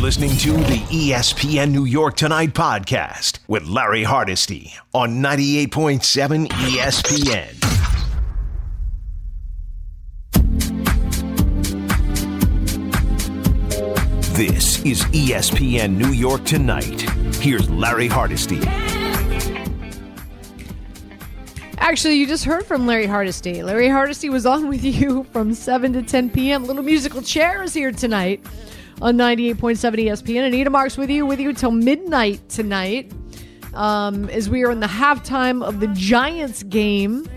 listening to the ESPN New York Tonight podcast with Larry Hardesty on 98.7 ESPN. This is ESPN New York Tonight. Here's Larry Hardesty. Actually, you just heard from Larry Hardesty. Larry Hardesty was on with you from 7 to 10 p.m. Little musical chairs here tonight on 98.7 ESPN. Anita Marks with you, with you till midnight tonight um, as we are in the halftime of the Giants game.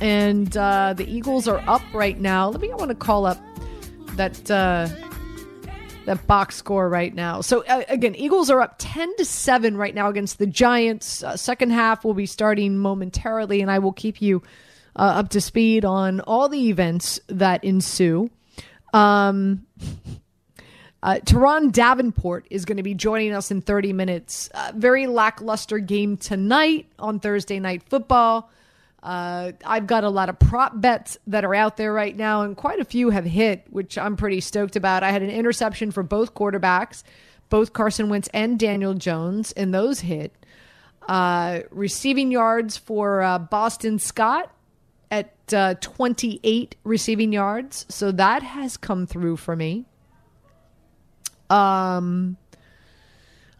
And uh, the Eagles are up right now. Let me, I want to call up that. Uh, that box score right now. So uh, again, Eagles are up 10 to 7 right now against the Giants. Uh, second half will be starting momentarily and I will keep you uh, up to speed on all the events that ensue. Um uh, Turron Davenport is going to be joining us in 30 minutes. Uh, very lackluster game tonight on Thursday Night Football. Uh, I've got a lot of prop bets that are out there right now, and quite a few have hit, which I'm pretty stoked about. I had an interception for both quarterbacks, both Carson Wentz and Daniel Jones, and those hit. Uh, receiving yards for uh, Boston Scott at uh, 28 receiving yards, so that has come through for me. Um,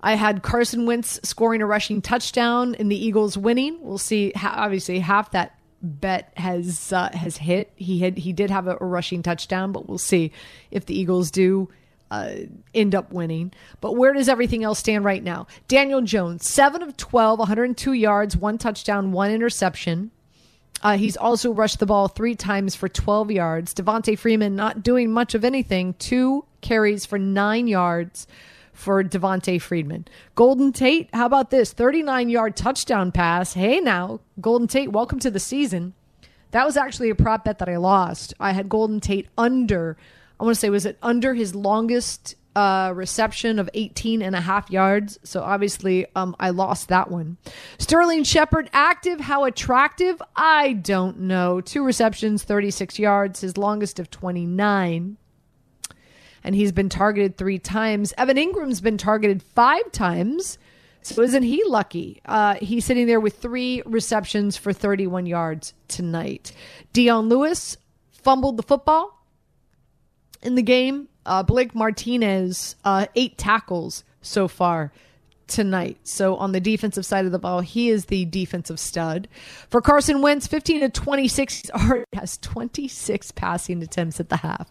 I had Carson Wentz scoring a rushing touchdown and the Eagles winning. We'll see. Obviously, half that bet has uh, has hit. He had he did have a, a, rushing touchdown, but we'll see if the Eagles do uh, end up winning. But where does everything else stand right now? Daniel Jones, seven of 12, 102 yards, one touchdown, one interception. Uh, he's also rushed the ball three times for 12 yards. Devonta Freeman not doing much of anything, two carries for nine yards for Devonta Freeman. Golden Tate, how about this? 39 yard touchdown pass. Hey now, Golden Tate, welcome to the season. That was actually a prop bet that I lost. I had Golden Tate under, I want to say, was it under his longest uh, reception of 18 and a half yards. So obviously, um, I lost that one. Sterling Shepard active. How attractive? I don't know. Two receptions, 36 yards, his longest of 29 and he's been targeted three times. Evan Engram's been targeted five times. So isn't he lucky? Uh, he's sitting there with three receptions for 31 yards tonight. Dion Lewis fumbled the football in the game. Uh, Blake Martinez, uh, eight tackles so far tonight. So on the defensive side of the ball, he is the defensive stud. For Carson Wentz, 15 to 26, he has 26 passing attempts at the half.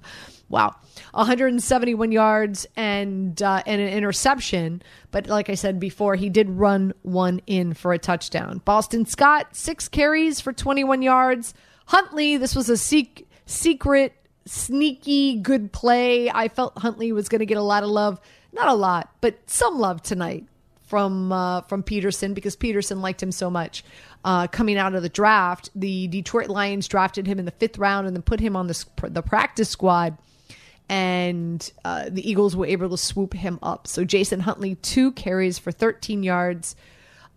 Wow. 171 yards and uh, and an interception, but like I said before, he did run one in for a touchdown. Boston Scott, 6 carries for 21 yards. Huntley, this was a sec- secret sneaky good play. I felt Huntley was going to get a lot of love, not a lot, but some love tonight from uh, from Pederson because Pederson liked him so much. Uh, coming out of the draft, the Detroit Lions drafted him in the fifth round and then put him on the the practice squad and uh, the Eagles were able to swoop him up. So Jason Huntley, two carries for 13 yards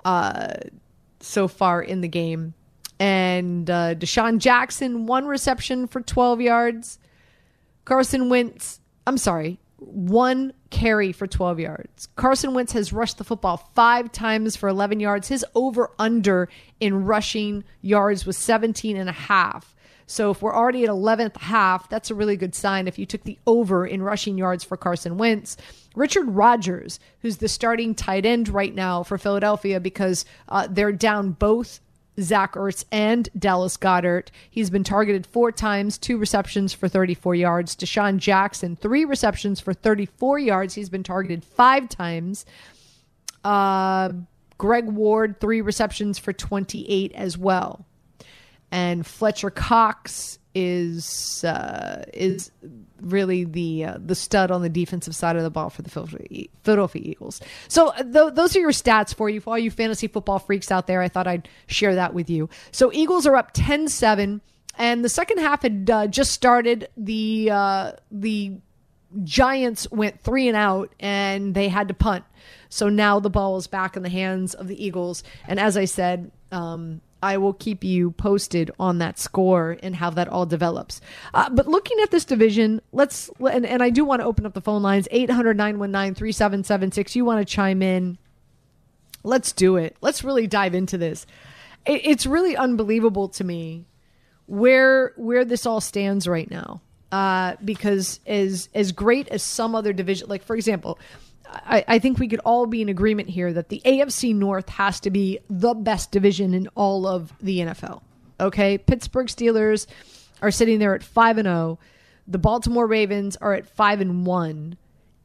uh, so far in the game. And uh, DeSean Jackson, one reception for 12 yards. Carson Wentz, I'm sorry, one carry for 12 yards. Carson Wentz has rushed the football five times for 11 yards. His over under in rushing yards was 17 and a half. So if we're already at 11th half, that's a really good sign if you took the over in rushing yards for Carson Wentz. Richard Rodgers, who's the starting tight end right now for Philadelphia because uh, they're down both Zach Ertz and Dallas Goedert. He's been targeted four times, two receptions for 34 yards. DeSean Jackson, three receptions for 34 yards. He's been targeted five times. Uh, Greg Ward, three receptions for 28 as well and Fletcher Cox is uh, is really the uh, the stud on the defensive side of the ball for the Philadelphia Eagles. So uh, th- those are your stats for you for all you fantasy football freaks out there. I thought I'd share that with you. So Eagles are up 10-7 and the second half had uh, just started. The uh, the Giants went 3 and out and they had to punt. So now the ball is back in the hands of the Eagles and as I said um, I will keep you posted on that score and how that all develops. Uh, but looking at this division, let's, and, and I do want to open up the phone lines 800 919 3776. You want to chime in? Let's do it. Let's really dive into this. It, it's really unbelievable to me where where this all stands right now. Uh, because as as great as some other division, like for example, I, I think we could all be in agreement here that the AFC North has to be the best division in all of the NFL. Okay, Pittsburgh Steelers are sitting there at five and zero. Oh. The Baltimore Ravens are at five and one,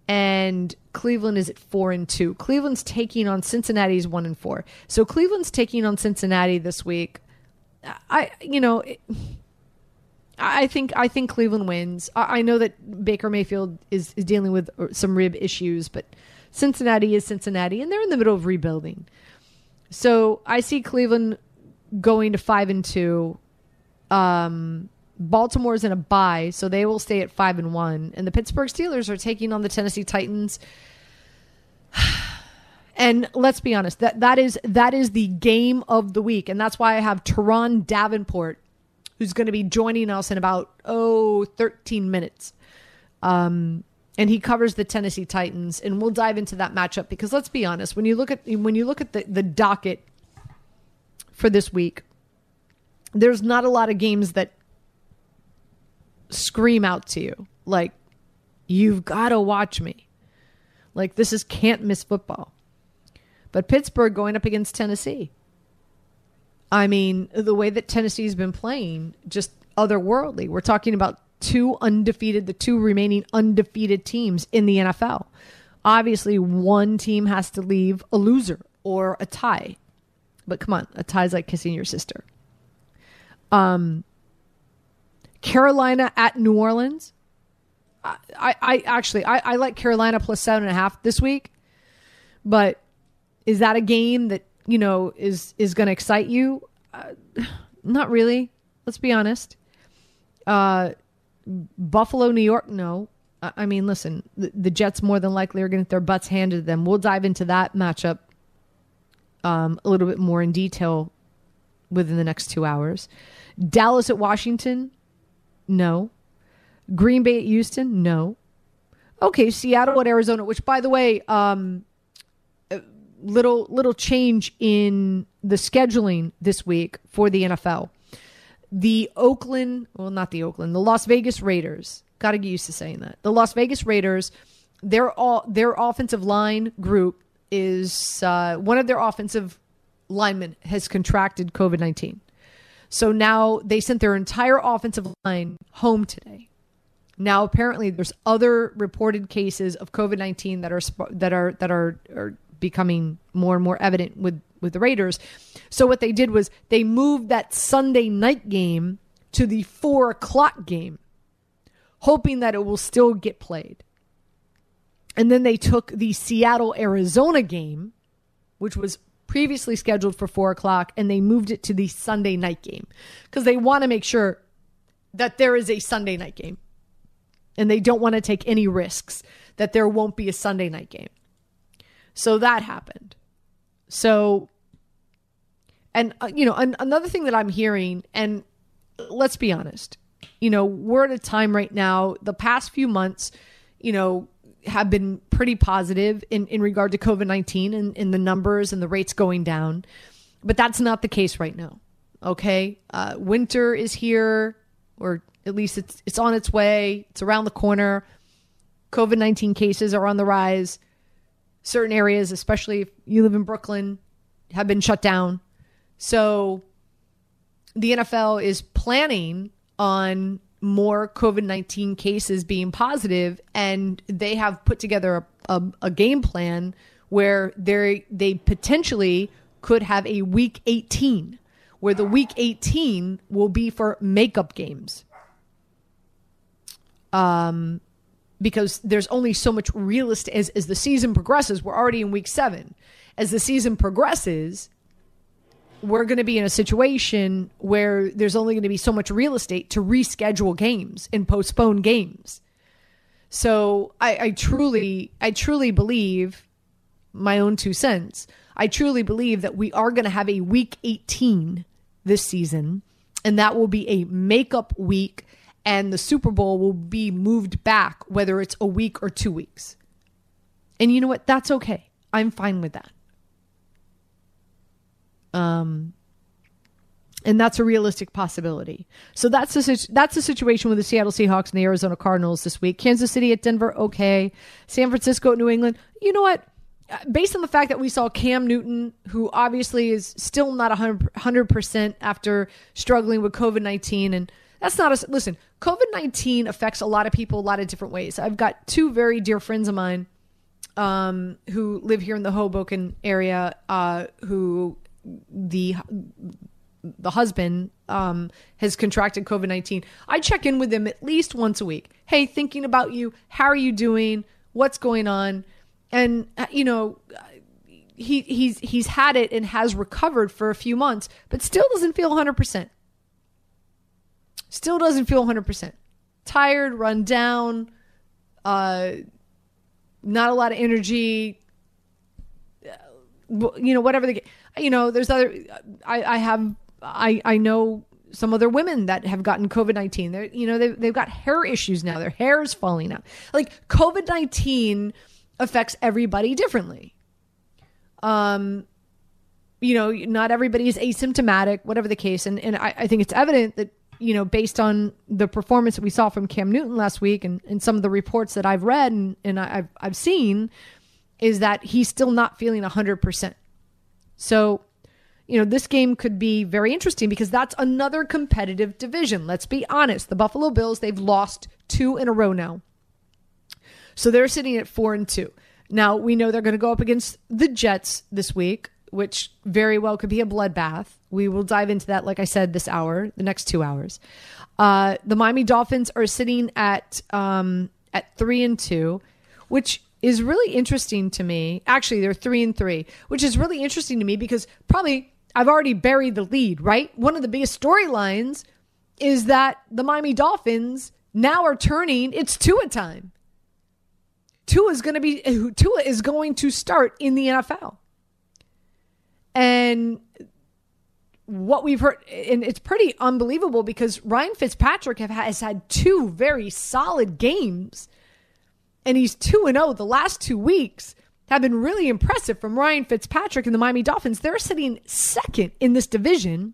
and Cleveland is at four and two. Cleveland's taking on Cincinnati's one and four. So Cleveland's taking on Cincinnati this week. I, you know. It, I think I think Cleveland wins. I, I know that Baker Mayfield is, is dealing with uh, some rib issues, but Cincinnati is Cincinnati, and they're in the middle of rebuilding. So I see Cleveland going to five and two. Um, Baltimore's in a bye, so they will stay at five and one, and the Pittsburgh Steelers are taking on the Tennessee Titans. And let's be honest, that that is that is the game of the week, and that's why I have Turron Davenport who's going to be joining us in about, oh, 13 minutes. Um, and he covers the Tennessee Titans, and we'll dive into that matchup because let's be honest, when you look at when you look at the, the docket for this week, there's not a lot of games that scream out to you like you've got to watch me. Like this is can't miss football. But Pittsburgh going up against Tennessee. I mean, the way that Tennessee's been playing, just otherworldly. We're talking about two undefeated, the two remaining undefeated teams in the NFL. Obviously, one team has to leave a loser or a tie. But come on, a tie is like kissing your sister. Um, Carolina at New Orleans. I, I, I actually I, I like Carolina plus seven and a half this week, but is that a game that you know is is going to excite you uh, not really let's be honest. Uh buffalo new york no. I, mean listen the, the, jets more than likely are going to get their butts handed to them. We'll dive into that matchup um, a little bit more in detail within the next two hours. Dallas at washington no. Green bay at houston no. Okay seattle at arizona which by the way um little little change in the scheduling this week for the NFL. The Oakland, well, not the Oakland, the Las Vegas Raiders. Got to get used to saying that. The Las Vegas Raiders, their all their offensive line group is uh, one of their offensive linemen has contracted COVID nineteen. So now they sent their entire offensive line home today. Now apparently there's other reported cases of COVID nineteen that are that are that are, are becoming more and more evident with with the Raiders. So what they did was they moved that Sunday night game to the four o'clock game, hoping that it will still get played. And then they took the Seattle Arizona game, which was previously scheduled for four o'clock, and they moved it to the Sunday night game because they want to make sure that there is a Sunday night game. And they don't want to take any risks that there won't be a Sunday night game. So that happened. So, and, uh, you know, an, another thing that I'm hearing, and let's be honest, you know, we're at a time right now, the past few months, you know, have been pretty positive in, in regard to COVID 19 and, in the numbers and the rates going down. But that's not the case right now. Okay. Uh, winter is here, or at least it's, it's on its way, it's around the corner. COVID 19 cases are on the rise certain areas, especially if you live in Brooklyn, have been shut down. So the NFL is planning on more COVID 19 cases being positive, and they have put together a, a, a game plan where they they potentially could have a week 18 where the week 18 will be for makeup games um because there's only so much real estate as, as the season progresses. We're already in week seven. As the season progresses, we're going to be in a situation where there's only going to be so much real estate to reschedule games and postpone games. So I, I truly, I truly believe my own two cents. I truly believe that we are going to have a week 18 this season, and that will be a makeup week, and the Super Bowl will be moved back, whether it's a week or two weeks. And you know what? That's okay. I'm fine with that. Um, and that's a realistic possibility. So that's the that's the situation with the Seattle Seahawks and the Arizona Cardinals this week. Kansas City at Denver, okay. San Francisco at New England. You know what? Based on the fact that we saw Cam Newton, who obviously is still not 100 percent after struggling with COVID 19, and that's not a listen. COVID 19 affects a lot of people a lot of different ways. I've got two very dear friends of mine um, who live here in the Hoboken area, uh, who the the husband um, has contracted COVID 19, I check in with them at least once a week. Hey, thinking about you. How are you doing? What's going on? And, uh, you know, he, he's, he's had it and has recovered for a few months, but still doesn't feel 100%. Still doesn't feel 100%. Tired, run down, uh, not a lot of energy, uh, you know, whatever the, you know, there's other, I, I have I I know some other women that have gotten COVID nineteen. They're you know they've they've got hair issues now. Their hair is falling out. Like COVID nineteen affects everybody differently. Um, you know, not everybody is asymptomatic, whatever the case, and and I, I think it's evident that you know based on the performance that we saw from Cam Newton last week and, and some of the reports that I've read and, and I've I've seen is that he's still not feeling hundred percent. So you know, this game could be very interesting because that's another competitive division. Let's be honest. The Buffalo Bills, they've lost two in a row now. So they're sitting at four and two. Now, we know they're going to go up against the Jets this week, which very well could be a bloodbath. We will dive into that, like I said, this hour, the next two hours. Uh, the Miami Dolphins are sitting at um, at three and two, which is really interesting to me. Actually, they're three and three, which is really interesting to me because probably I've already buried the lead, right? One of the biggest storylines is that the Miami Dolphins now are turning it's Tua time. Tua is going to be Tua is going to start in the NFL. And what we've heard and it's pretty unbelievable because Ryan Fitzpatrick have, has had two very solid games and he's 2 and 0 the last 2 weeks have been really impressive from Ryan Fitzpatrick and the Miami Dolphins. They're sitting second in this division.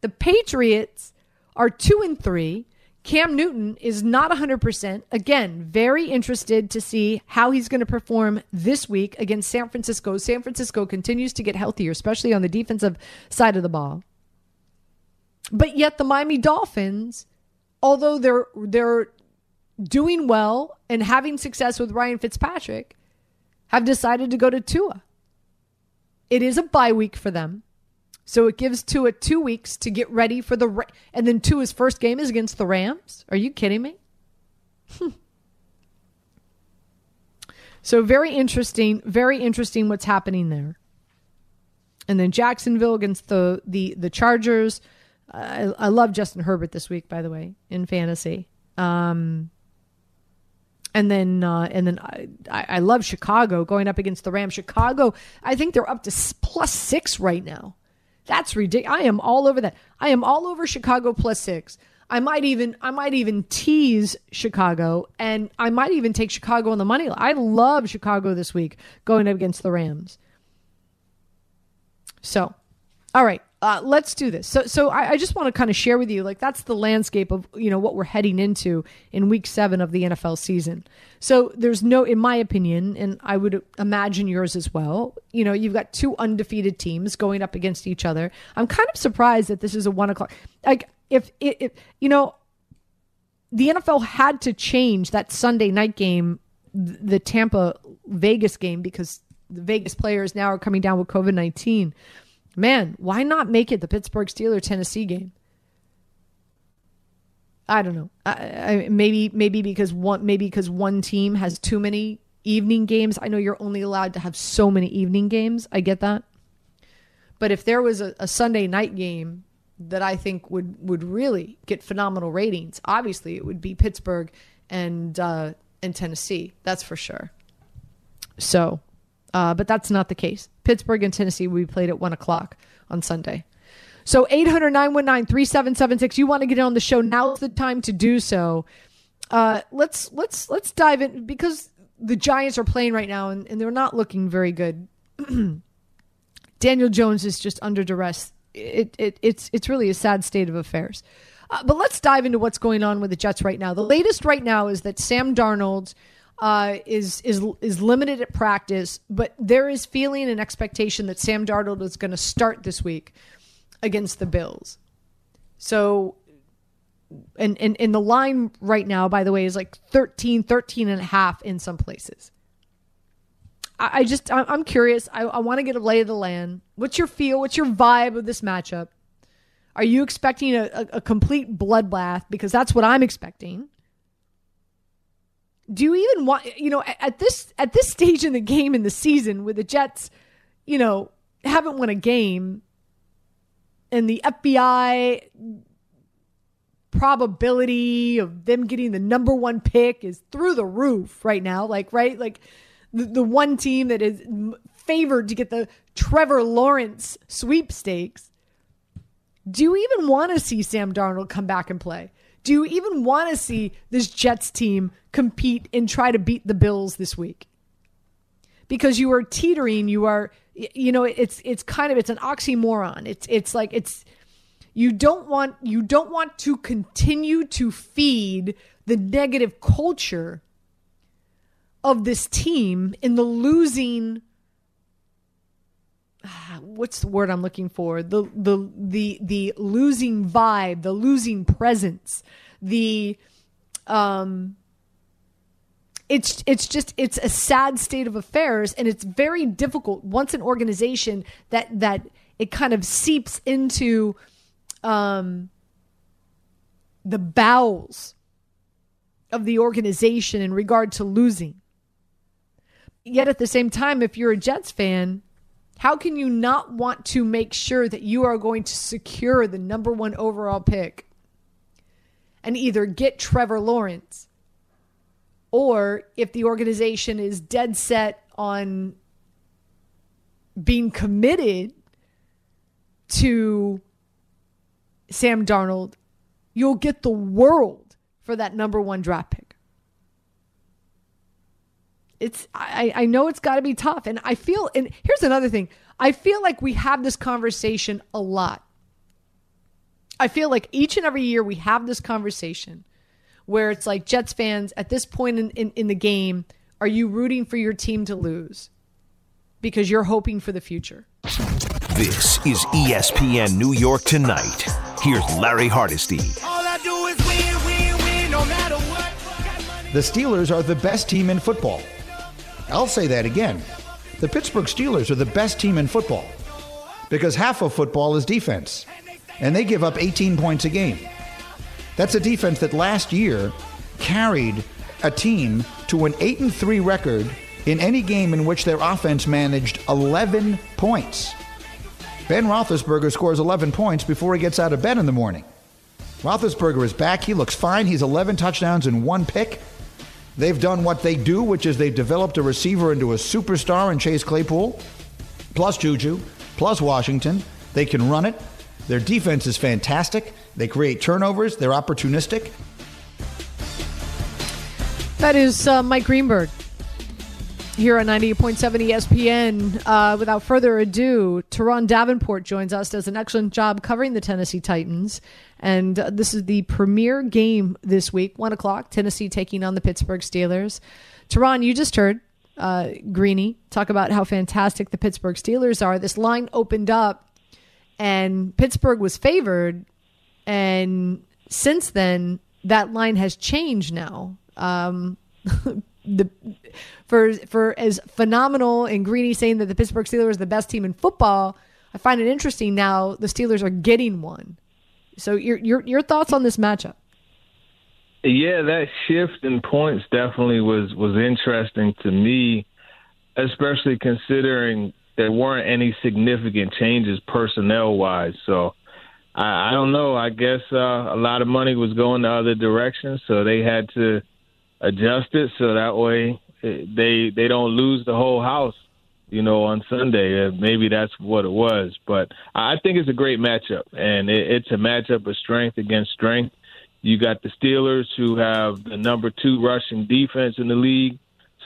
The Patriots are two and three. Cam Newton is not 100%. Again, very interested to see how he's going to perform this week against San Francisco. San Francisco continues to get healthier, especially on the defensive side of the ball. But yet the Miami Dolphins, although they're they're doing well and having success with Ryan Fitzpatrick, have decided to go to Tua. It is a bye week for them. So it gives Tua two weeks to get ready for the. And then Tua's first game is against the Rams. Are you kidding me? so very interesting. Very interesting what's happening there. And then Jacksonville against the the the Chargers. I, I love Justin Herbert this week, by the way, in fantasy. Um, and then uh, and then I, I love Chicago going up against the Rams. Chicago, I think they're up to plus six right now. That's ridiculous. I am all over that. I am all over Chicago plus six. I might even I might even tease Chicago, and I might even take Chicago on the money. I love Chicago this week going up against the Rams. So, all right, uh, let's do this. So, so I, I just want to kind of share with you, like that's the landscape of you know what we're heading into in Week Seven of the NFL season. So, there's no, in my opinion, and I would imagine yours as well. You know, you've got two undefeated teams going up against each other. I'm kind of surprised that this is a one o'clock. Like, if if you know, the NFL had to change that Sunday night game, the Tampa Vegas game, because the Vegas players now are coming down with COVID nineteen man, why not make it the Pittsburgh Steelers Tennessee game? I don't know. I, I, maybe maybe because one maybe because one team has too many evening games. I know you're only allowed to have so many evening games. I get that. But if there was a, a Sunday night game that I think would would really get phenomenal ratings, obviously it would be Pittsburgh and uh, and Tennessee. That's for sure. So uh, but that's not the case. Pittsburgh and Tennessee will be played at one o'clock on Sunday. So 800 919 3776. You want to get on the show? Now's the time to do so. Uh, let's let's let's dive in because the Giants are playing right now and, and they're not looking very good. Daniel Jones is just under duress. It, it it's it's really a sad state of affairs. Uh, but let's dive into what's going on with the Jets right now. The latest right now is that Sam Darnold uh, is is is limited at practice, but there is feeling and expectation that Sam Darnold is going to start this week against the Bills. So and, and, and the line right now, by the way, is like 13, 13 and a half in some places. I, I just, I'm curious. I, I want to get a lay of the land. What's your feel? What's your vibe of this matchup? Are you expecting a, a, a complete bloodbath? Because that's what I'm expecting. Do you even want, you know, at this at this stage in the game in the season, with the Jets, you know, haven't won a game, and the FBI probability of them getting the number one pick is through the roof right now. Like, right? Like the, the one team that is favored to get the Trevor Lawrence sweepstakes. Do you even want to see Sam Darnold come back and play? Do you even want to see this Jets team compete and try to beat the Bills this week? Because you are teetering, you are, you know, it's it's kind of it's an oxymoron. It's it's like it's you don't want you don't want to continue to feed the negative culture of this team in the losing what's the word I'm looking for the the the the losing vibe the losing presence the um it's it's just it's a sad state of affairs and it's very difficult once an organization that that it kind of seeps into um, the bowels of the organization in regard to losing. Yet at the same time, if you're a Jets fan, how can you not want to make sure that you are going to secure the number one overall pick and either get Trevor Lawrence or if the organization is dead set on being committed to Sam Darnold, you'll get the world for that number one draft pick. It's I, I know it's gotta be tough. And I feel and here's another thing. I feel like we have this conversation a lot. I feel like each and every year we have this conversation where it's like Jets fans at this point in, in, in the game, are you rooting for your team to lose? Because you're hoping for the future. This is ESPN New York Tonight. Here's Larry Hardesty. The Steelers are the best team in football. I'll say that again. The Pittsburgh Steelers are the best team in football because half of football is defense, and they give up 18 points a game. That's a defense that last year carried a team to an 8 and 3 record in any game in which their offense managed 11 points. Ben Roethlisberger scores 11 points before he gets out of bed in the morning. Roethlisberger is back. He looks fine. He's 11 touchdowns and one pick. They've done what they do, which is they've developed a receiver into a superstar in Chase Claypool, plus Juju, plus Washington. They can run it. Their defense is fantastic. They create turnovers. They're opportunistic. That is uh, Mike Greenberg here on 98.7 ESPN. Uh, without further ado, Turron Davenport joins us, does an excellent job covering the Tennessee Titans. And uh, this is the premier game this week, 1 o'clock, Tennessee taking on the Pittsburgh Steelers. Turron, you just heard uh, Greeny talk about how fantastic the Pittsburgh Steelers are. This line opened up, and Pittsburgh was favored. And since then, that line has changed now. Um, the for for as phenomenal and Greeny saying that the Pittsburgh Steelers are the best team in football, I find it interesting now the Steelers are getting one. So your your your thoughts on this matchup? Yeah, that shift in points definitely was was interesting to me, especially considering there weren't any significant changes personnel wise. So I, I don't know. I guess uh, a lot of money was going the other direction, so they had to adjust it so that way they they don't lose the whole house you know, on Sunday. Uh, maybe that's what it was. But I think it's a great matchup, and it, it's a matchup of strength against strength. You got the Steelers, who have the number two rushing defense in the league,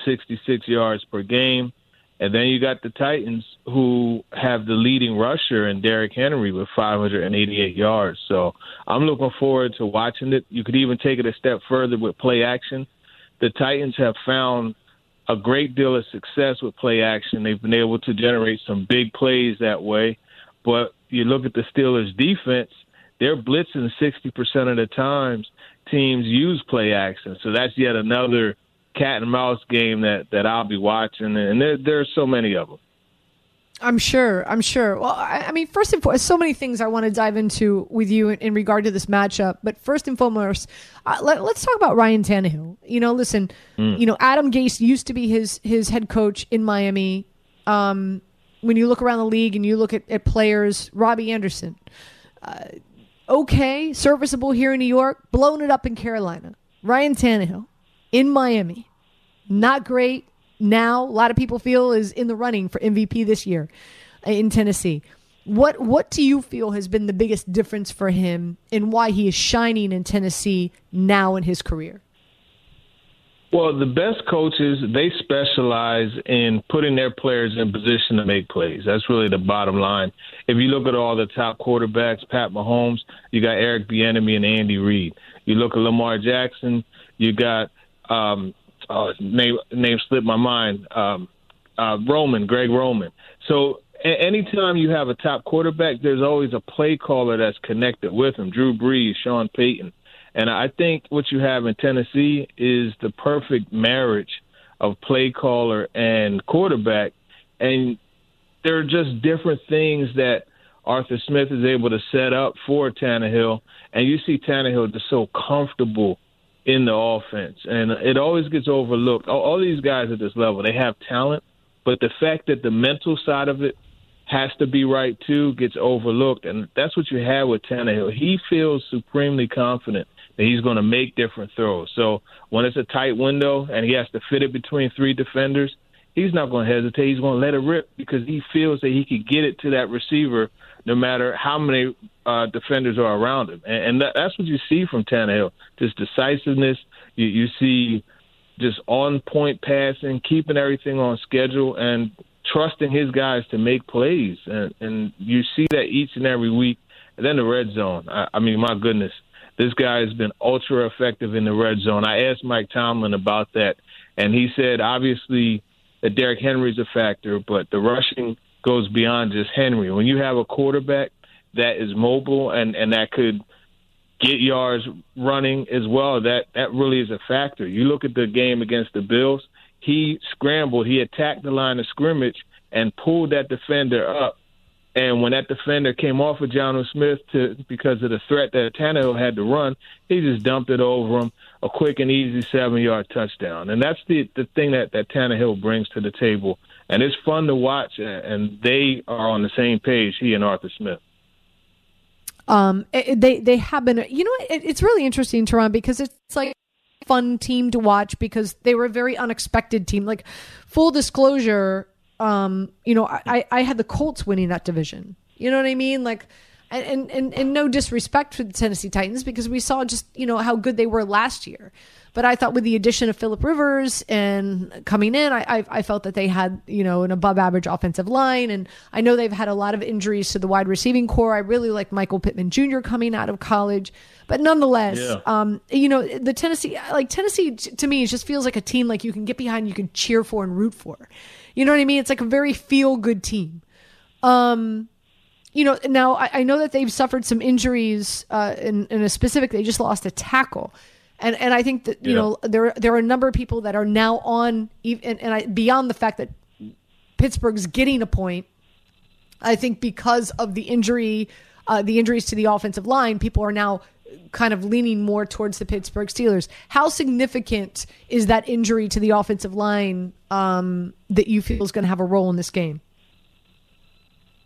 66 yards per game. And then you got the Titans, who have the leading rusher in Derrick Henry with 588 yards. So I'm looking forward to watching it. You could even take it a step further with play action. The Titans have found a great deal of success with play action. They've been able to generate some big plays that way. But you look at the Steelers' defense, they're blitzing 60% of the times teams use play action. So that's yet another cat and mouse game that, that I'll be watching. And there, there are so many of them. I'm sure. I'm sure. Well, I, I, mean, first and foremost, so many things I want to dive into with you in, in regard to this matchup. But first and foremost, uh, let, us talk about Ryan Tannehill. You know, listen, mm. you know, Adam Gase used to be his his head coach in Miami. Um, when you look around the league and you look at, at players, Robby Anderson, uh, okay, serviceable here in New York, blown it up in Carolina. Ryan Tannehill in Miami, not great now a lot of people feel is in the running for MVP this year in Tennessee. What what do you feel has been the biggest difference for him and why he is shining in Tennessee now in his career? Well, the best coaches they specialize in putting their players in position to make plays. That's really the bottom line. If you look at all the top quarterbacks, Pat Mahomes, you got Eric Bieniemy and Andy Reid. You look at Lamar Jackson, you got um, uh, name name slipped my mind. Um, uh, Roman, Greg Roman. So a- anytime you have a top quarterback, there's always a play caller that's connected with him. Drew Brees, Sean Payton, and I think what you have in Tennessee is the perfect marriage of play caller and quarterback, and there are just different things that Arthur Smith is able to set up for Tannehill, and you see Tannehill just so comfortable in the offense, and it always gets overlooked. All, all these guys at this level, they have talent, but the fact that the mental side of it has to be right too gets overlooked, and that's what you have with Tannehill. He feels supremely confident that he's going to make different throws. So when it's a tight window and he has to fit it between three defenders, he's not going to hesitate. He's going to let it rip because he feels that he could get it to that receiver no matter how many uh, defenders are around him. And, and that, that's what you see from Tannehill: just decisiveness. You, you see just on point passing, keeping everything on schedule, and trusting his guys to make plays. And, and you see that each and every week. And then the red zone. I, I mean, my goodness, this guy has been ultra effective in the red zone. I asked Mike Tomlin about that, and he said obviously that Derrick Henry's a factor, but the rushing goes beyond just Henry. When you have a quarterback that is mobile and and that could get yards running as well, that that really is a factor. You look at the game against the Bills, he scrambled, he attacked the line of scrimmage and pulled that defender up. And when that defender came off of Jonnu Smith to because of the threat that Tannehill had to run, he just dumped it over him, a quick and easy seven yard touchdown. And that's the the thing that that Tannehill brings to the table and it's fun to watch. And they are on the same page, he and Arthur Smith. Um, they they have been. You know, it, it's really interesting, Turron, because it's like fun team to watch because they were a very unexpected team. Like full disclosure, um, you know, I I had the Colts winning that division. You know what I mean? Like. And, and, and no disrespect for the Tennessee Titans because we saw just you know how good they were last year. But I thought with the addition of Philip Rivers and coming in, I, I, I felt that they had you know an above average offensive line, and I know they've had a lot of injuries to the wide receiving corps. I really like Michael Pittman Jr. coming out of college, but nonetheless, yeah. um, you know the Tennessee like Tennessee to me it just feels like a team like you can get behind, you can cheer for and root for. You know what I mean? It's like a very feel good team. Um, you know, now I, I, know that they've suffered some injuries uh, in, in a specific. They just lost a tackle, and and I think that you yeah. know there there are a number of people that are now on and, and I, beyond the fact that Pittsburgh's getting a point. I think because of the injury, uh, the injuries to the offensive line, people are now kind of leaning more towards the Pittsburgh Steelers. How significant is that injury to the offensive line um, that you feel is going to have a role in this game?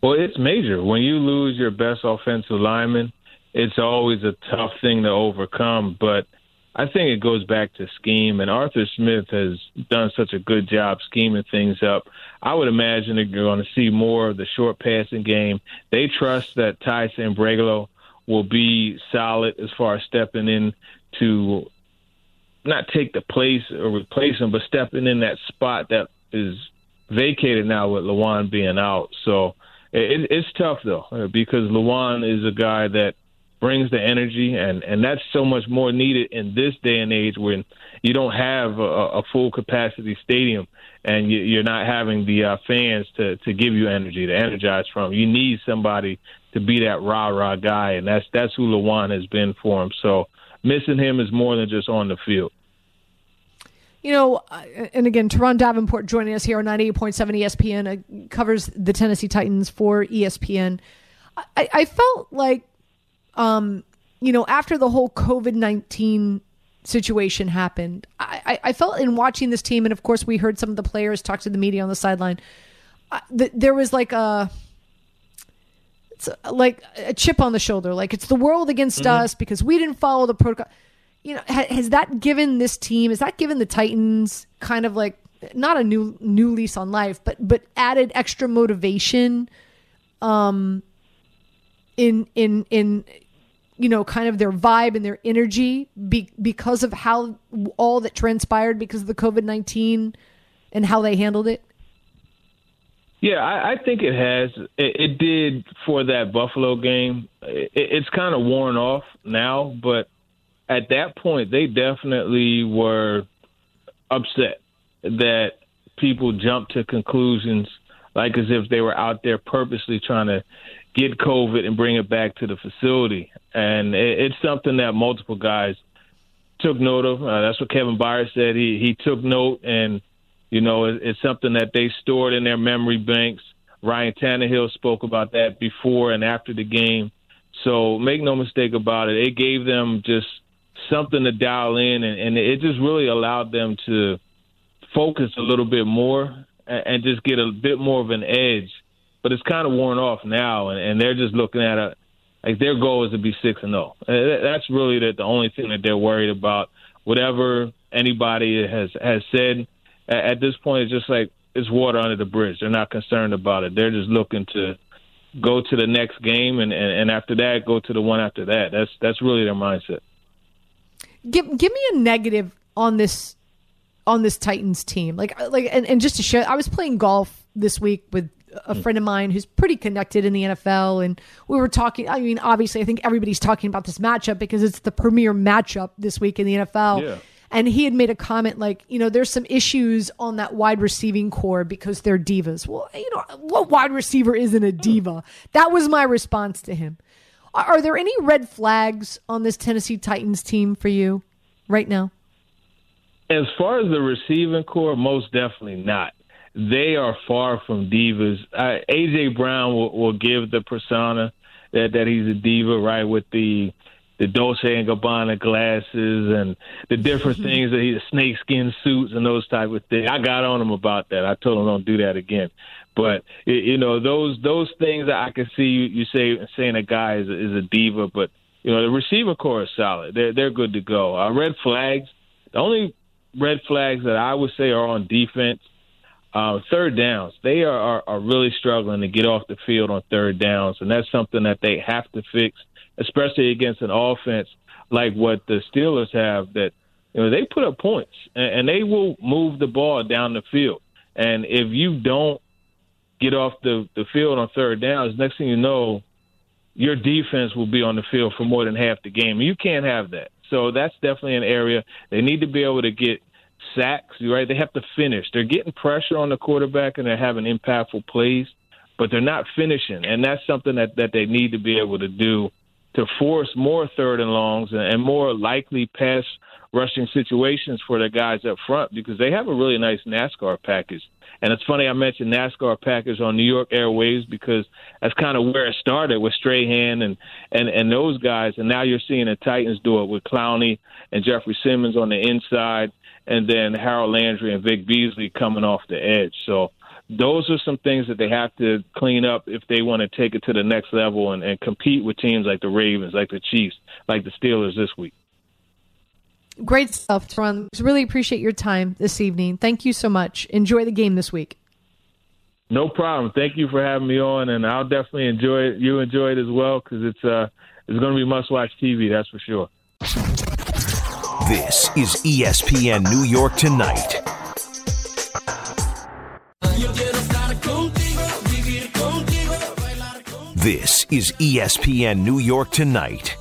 Well, it's major. When you lose your best offensive lineman, it's always a tough thing to overcome. But I think it goes back to scheme, and Arthur Smith has done such a good job scheming things up. I would imagine that you're going to see more of the short passing game. They trust that Tyson Sambrailo will be solid as far as stepping in to not take the place or replace him, but stepping in that spot that is vacated now with Lewan being out. So it, it's tough though because Lewan is a guy that brings the energy, and and that's so much more needed in this day and age when you don't have a, a full capacity stadium and you, you're not having the uh, fans to to give you energy to energize from. You need somebody to be that rah rah guy, and that's that's who Lewan has been for him. So missing him is more than just on the field. You know, uh, and again, Turron Davenport joining us here on 98.7 ESPN uh, covers the Tennessee Titans for ESPN. I, I felt like um, you know, after the whole COVID 19 situation happened, I, I, felt in watching this team, and of course, we heard some of the players talk to the media on the sideline. Uh, th- there was like a. It's like a chip on the shoulder, like it's the world against mm-hmm. us because we didn't follow the protocol. You know, ha- has that given this team? Has that given the Titans kind of like not a new new lease on life, but but added extra motivation, um, in in in you know, kind of their vibe and their energy be, because of how all that transpired because of the COVID 19 and how they handled it? Yeah, I, I think it has. It, it, did for that Buffalo game. It, it's kind of worn off now, but at that point, they definitely were upset that people jumped to conclusions like as if they were out there purposely trying to get COVID and bring it back to the facility. And it, it's something that multiple guys took note of. Uh, that's what Kevin Byard said. He he took note, and you know, it, it's something that they stored in their memory banks. Ryan Tannehill spoke about that before and after the game. So make no mistake about it, it gave them just something to dial in, and, and it just really allowed them to focus a little bit more and, just get a bit more of an edge but it's kind of worn off now, and, and they're just looking at it like their goal is to be six and zero. Oh. Uh, that's really the, the only thing that they're worried about. Whatever anybody has has said at, at this point, it's just like it's water under the bridge. They're not concerned about it. They're just looking to go to the next game, and, and, and after that, go to the one after that. That's that's really their mindset. Give give me a negative on this on this Titans team. Like like and, and just to share, I was playing golf this week with a hmm. friend of mine who's pretty connected in the NFL, and we were talking. I mean, obviously, I think everybody's talking about this matchup because it's the premier matchup this week in the NFL. Yeah. And he had made a comment like, you know, there's some issues on that wide receiving corps because they're divas. Well, you know, what wide receiver isn't a diva? That was my response to him. Are, there any red flags on this Tennessee Titans team for you right now? As far as the receiving corps, most definitely not they are far from divas. Uh, AJ Brown will, will give the persona that that he's a diva, right? With the the Dolce and Gabbana glasses and the different things that he's snakeskin suits and those type of things. I got on him about that. I told him don't do that again. But you know those those things that I can see you, say saying a guy is a, is a diva, but you know the receiver corps is solid. They're they're good to go. Uh, red flags. The only red flags that I would say are on defense uh, third downs, they are, are, are really struggling to get off the field on third downs, and that's something that they have to fix, especially against an offense like what the Steelers have. That you know they put up points and, and they will move the ball down the field, and if you don't get off the the field on third downs, next thing you know, your defense will be on the field for more than half the game. You can't have that. So that's definitely an area they need to be able to get sacks, right? They have to finish. They're getting pressure on the quarterback and they're having impactful plays, but they're not finishing. And that's something that, that they need to be able to do to force more third and longs and, and more likely pass rushing situations for the guys up front because they have a really nice NASCAR package. And it's funny I mentioned NASCAR package on New York Airways because that's kind of where it started with Strahan and, and, and those guys. And now you're seeing the Titans do it with Clowney and Jeffery Simmons on the inside and then Harold Landry and Vic Beasley coming off the edge. So those are some things that they have to clean up if they want to take it to the next level and, and compete with teams like the Ravens, like the Chiefs, like the Steelers this week. Great stuff, Turron. Really appreciate your time this evening. Thank you so much. Enjoy the game this week. No problem. Thank you for having me on, and I'll definitely enjoy it. You enjoy it as well because it's uh it's going to be must watch TV. That's for sure. This is ESPN New York Tonight. This is ESPN New York Tonight.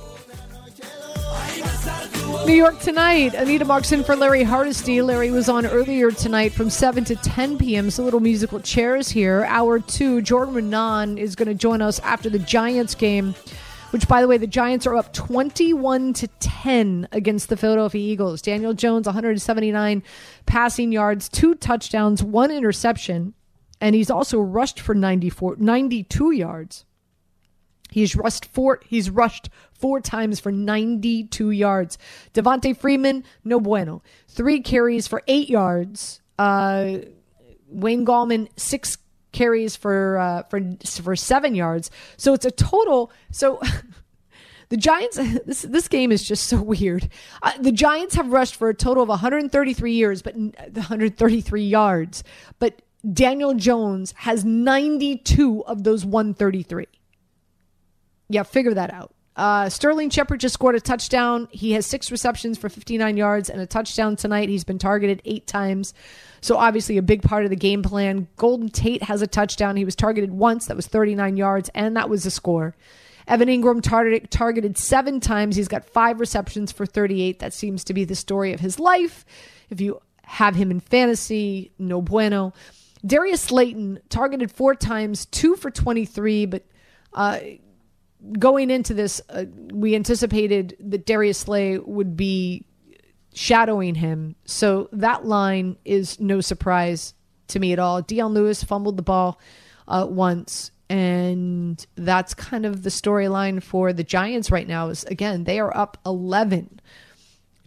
New York tonight. Anita Marks in for Larry Hardesty. Larry was on earlier tonight from 7 to 10 p.m. So little musical chairs here. Hour two, Jordan Raanan is going to join us after the Giants game, which, by the way, the Giants are up 21 to 10 against the Philadelphia Eagles. Daniel Jones, 179 passing yards, two touchdowns, one interception, and he's also rushed for 94, 92 yards. He's rushed four. He's rushed four times for 92 yards. Devonta Freeman, no bueno. Three carries for eight yards. Uh, Wayne Gallman, six carries for uh, for for seven yards. So it's a total. So. The Giants, this this game is just so weird. Uh, the Giants have rushed for a total of 133 years, but 133 yards. But Daniel Jones has 92 of those 133. Yeah, figure that out. Uh, Sterling Shepard just scored a touchdown. He has six receptions for 59 yards and a touchdown tonight. He's been targeted eight times. So, obviously, a big part of the game plan. Golden Tate has a touchdown. He was targeted once. That was 39 yards, and that was a score. Evan Engram tar- targeted seven times. He's got five receptions for 38. That seems to be the story of his life. If you have him in fantasy, no bueno. Darius Slayton targeted four times, two for 23, but. Uh, going into this, uh, we anticipated that Darius Slay would be shadowing him. So that line is no surprise to me at all. Dion Lewis fumbled the ball uh, once. And that's kind of the storyline for the Giants right now. Is again, they are up 11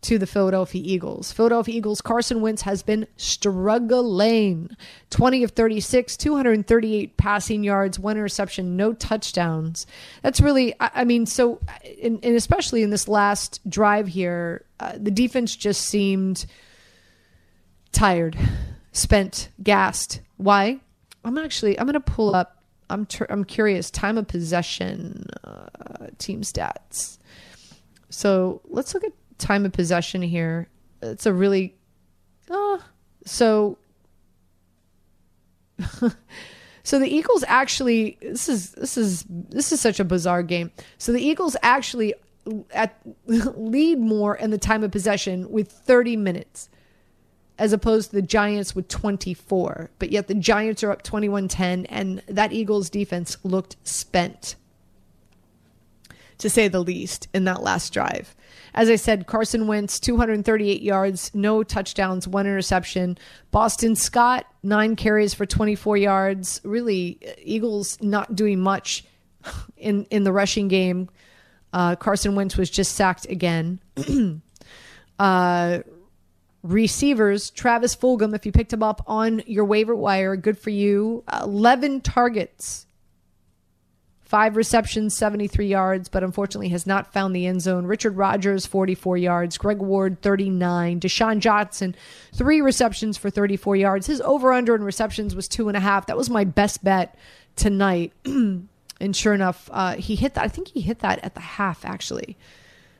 to the Philadelphia Eagles. Philadelphia Eagles Carson Wentz has been struggling. 20 of 36, 238 passing yards, one interception, no touchdowns. That's really, I, mean, so, and, and, especially in this last drive here, uh, the defense just seemed tired, spent, gassed. Why? I'm actually, I'm going to pull up. I'm, ter- I'm curious. Time of possession, uh, team stats. So let's look at time of possession here. It's a really uh, so so the Eagles actually this is this is this is such a bizarre game. So the Eagles actually at lead more in the time of possession with 30 minutes as opposed to the Giants with 24. But yet the Giants are up 21-10 and that Eagles defense looked spent to say the least in that last drive. As I said, Carson Wentz, 238 yards, no touchdowns, one interception. Boston Scott, nine carries for 24 yards. Really, Eagles not doing much in, in the rushing game. Uh, Carson Wentz was just sacked again. uh, receivers, Travis Fulgham, if you picked him up on your waiver wire, good for you. 11 targets five receptions, 73 yards, but unfortunately has not found the end zone. Richard Rodgers, 44 yards. Greg Ward, 39. DeSean Johnson, three receptions for 34 yards. His over under in receptions was two and a half. That was my best bet tonight. and sure enough, uh, he hit that. I think he hit that at the half, actually.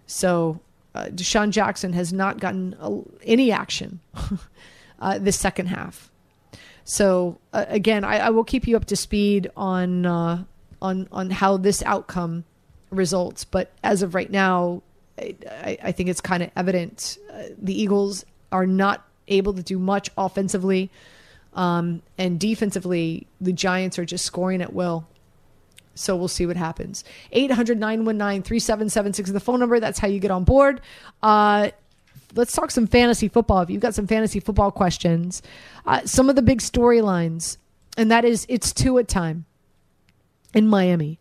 So uh, DeSean Jackson has not gotten any action uh, this second half. So uh, again, I, I, will keep you up to speed on uh, on on how this outcome results. But as of right now, I, I think it's kind of evident uh, the Eagles are not able to do much offensively, um, and defensively, the Giants are just scoring at will. So we'll see what happens. 800 919 3776 is the phone number. That's how you get on board. Uh, let's talk some fantasy football. If you've got some fantasy football questions, uh, some of the big storylines, and that is it's Tua time in Miami.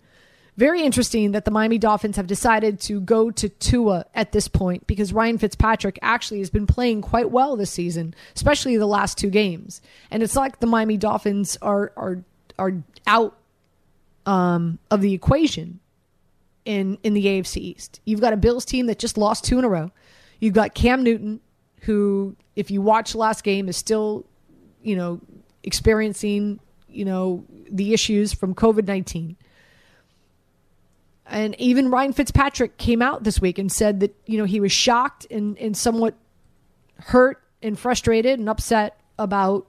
Very interesting that the Miami Dolphins have decided to go to Tua at this point because Ryan Fitzpatrick actually has been playing quite well this season, especially the last two games. And it's like the Miami Dolphins are are are out um, of the equation in in the AFC East. You've got a Bills team that just lost two in a row. You've got Cam Newton, who, if you watch last game, is still, you know, experiencing, you know, the issues from COVID 19. And even Ryan Fitzpatrick came out this week and said that, you know, he was shocked and, and somewhat hurt and frustrated and upset about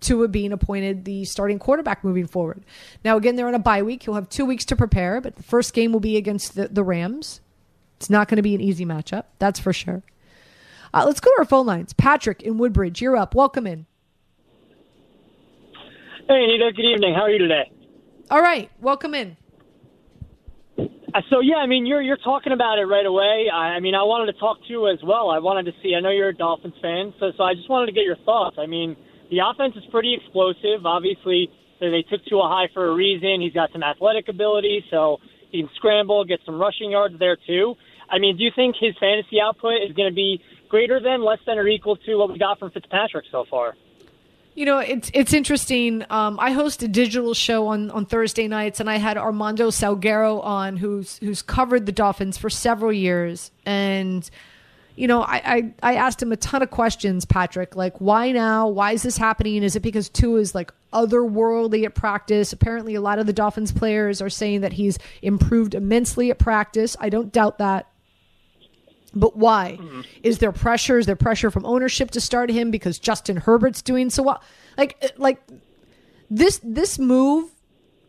Tua being appointed the starting quarterback moving forward. Now, again, they're on a bye week. He'll have two weeks to prepare, but the first game will be against the, the Rams. It's not going to be an easy matchup, that's for sure. Uh, let's go to our phone lines. Patrick in Woodbridge, you're up. Welcome in. Hey, Anita. Good evening. How are you today? All right. Welcome in. Uh, so yeah, I mean, you're you're talking about it right away. I, I mean, I wanted to talk to you as well. I wanted to see. I know you're a Dolphins fan, so so I just wanted to get your thoughts. I mean, the offense is pretty explosive. Obviously, they took Tua high for a reason. He's got some athletic ability, so he can scramble, get some rushing yards there too. I mean, do you think his fantasy output is going to be greater than, less than, or equal to what we got from Fitzpatrick so far? You know, it's it's interesting. Um, I host a digital show on, on Thursday nights, and I had Armando Salguero on, who's who's covered the Dolphins for several years, and you know, I, I, I asked him a ton of questions, Patrick, like why now? Why is this happening? Is it because Tua is like otherworldly at practice? Apparently, a lot of the Dolphins players are saying that he's improved immensely at practice. I don't doubt that. But why? Mm-hmm. Is there pressure? Is there pressure from ownership to start him because Justin Herbert's doing so well? Like uh, like this this move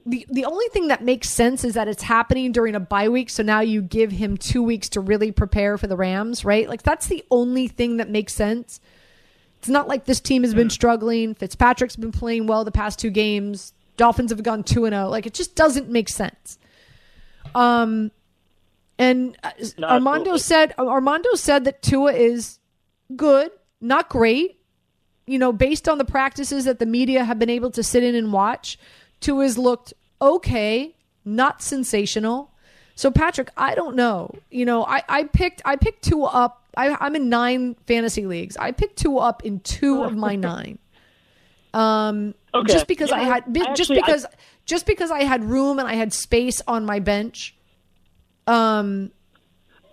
the the only thing that makes sense is that it's happening during a bye week so now you give him 2 weeks to really prepare for the Rams, right? Like that's the only thing that makes sense. It's not like this team has been struggling. Fitzpatrick's been playing well the past two games. Dolphins have gone 2 and 0. Like it just doesn't make sense. Um and uh, Armando said Armando said that Tua is good, not great. You know, based on the practices that the media have been able to sit in and watch, Tua's looked okay, not sensational. So Patrick, I don't know. You know, I, I picked I picked Tua up. I, I'm in nine fantasy leagues. I picked Tua up in two of my nine. Um, okay. just because yeah, I had, I just actually, because, I, just because I had room and I had space on my bench. Um,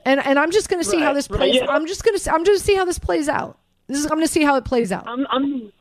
and and I'm just going to see right, how this plays. Right, yeah. I'm just going to I'm just see how this plays out. This is I'm going to see how it plays out. I'm, I'm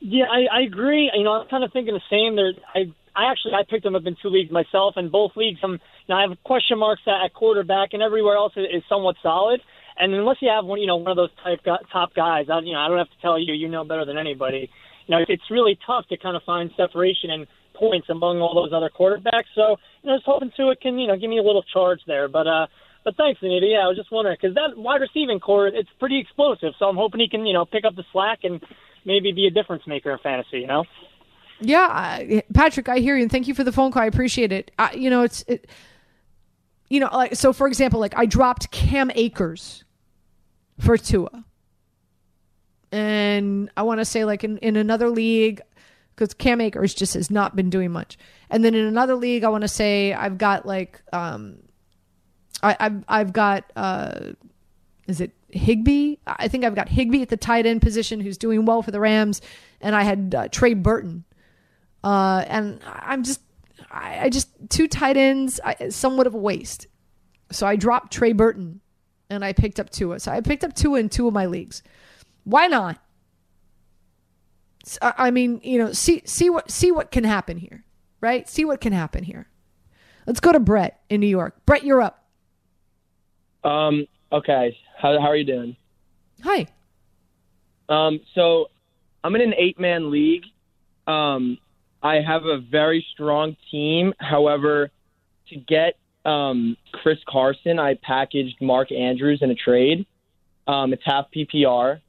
yeah, I, I agree. You know, I'm kind of thinking the same. There, I I actually I picked him up in two leagues myself, and both leagues I'm you know, I have question marks at, at quarterback, and everywhere else is, is somewhat solid. And unless you have one, you know, one of those type top guys, I, you know, I don't have to tell you, you know better than anybody. You know, it's really tough to kind of find separation and points among all those other quarterbacks. So, you know, just hoping to it can, you know, give me a little charge there. But uh, but thanks, Anita. Yeah, I was just wondering because that wide receiving corps, it's pretty explosive. So I'm hoping he can, you know, pick up the slack and maybe be a difference maker in fantasy. You know. Yeah, Patrick, I hear you, and thank you for the phone call. I appreciate it. I, you know, it's, it, you know, like so. For example, like I dropped Cam Akers for Tua, and I want to say like in in another league because Cam Akers just has not been doing much, and then in another league, I want to say I've got like um I, have I've got uh, is it Higbee? I think I've got Higbee at the tight end position, who's doing well for the Rams, and I had uh, Trey Burton, uh, and I'm just I, I just two tight ends, I, somewhat of a waste. So I dropped Trey Burton, and I picked up Tua. So I picked up Tua in two of my leagues. Why not? I mean, you know, see see what see what can happen here, right? See what can happen here. Let's go to Brett in New York. Brett, you're up. Um, okay. How, how are you doing? Hi. Um, so I'm in an eight man league. Um, I have a very strong team. However, to get um, Chris Carson, I packaged Mark Andrews in a trade. Um, it's half PPR.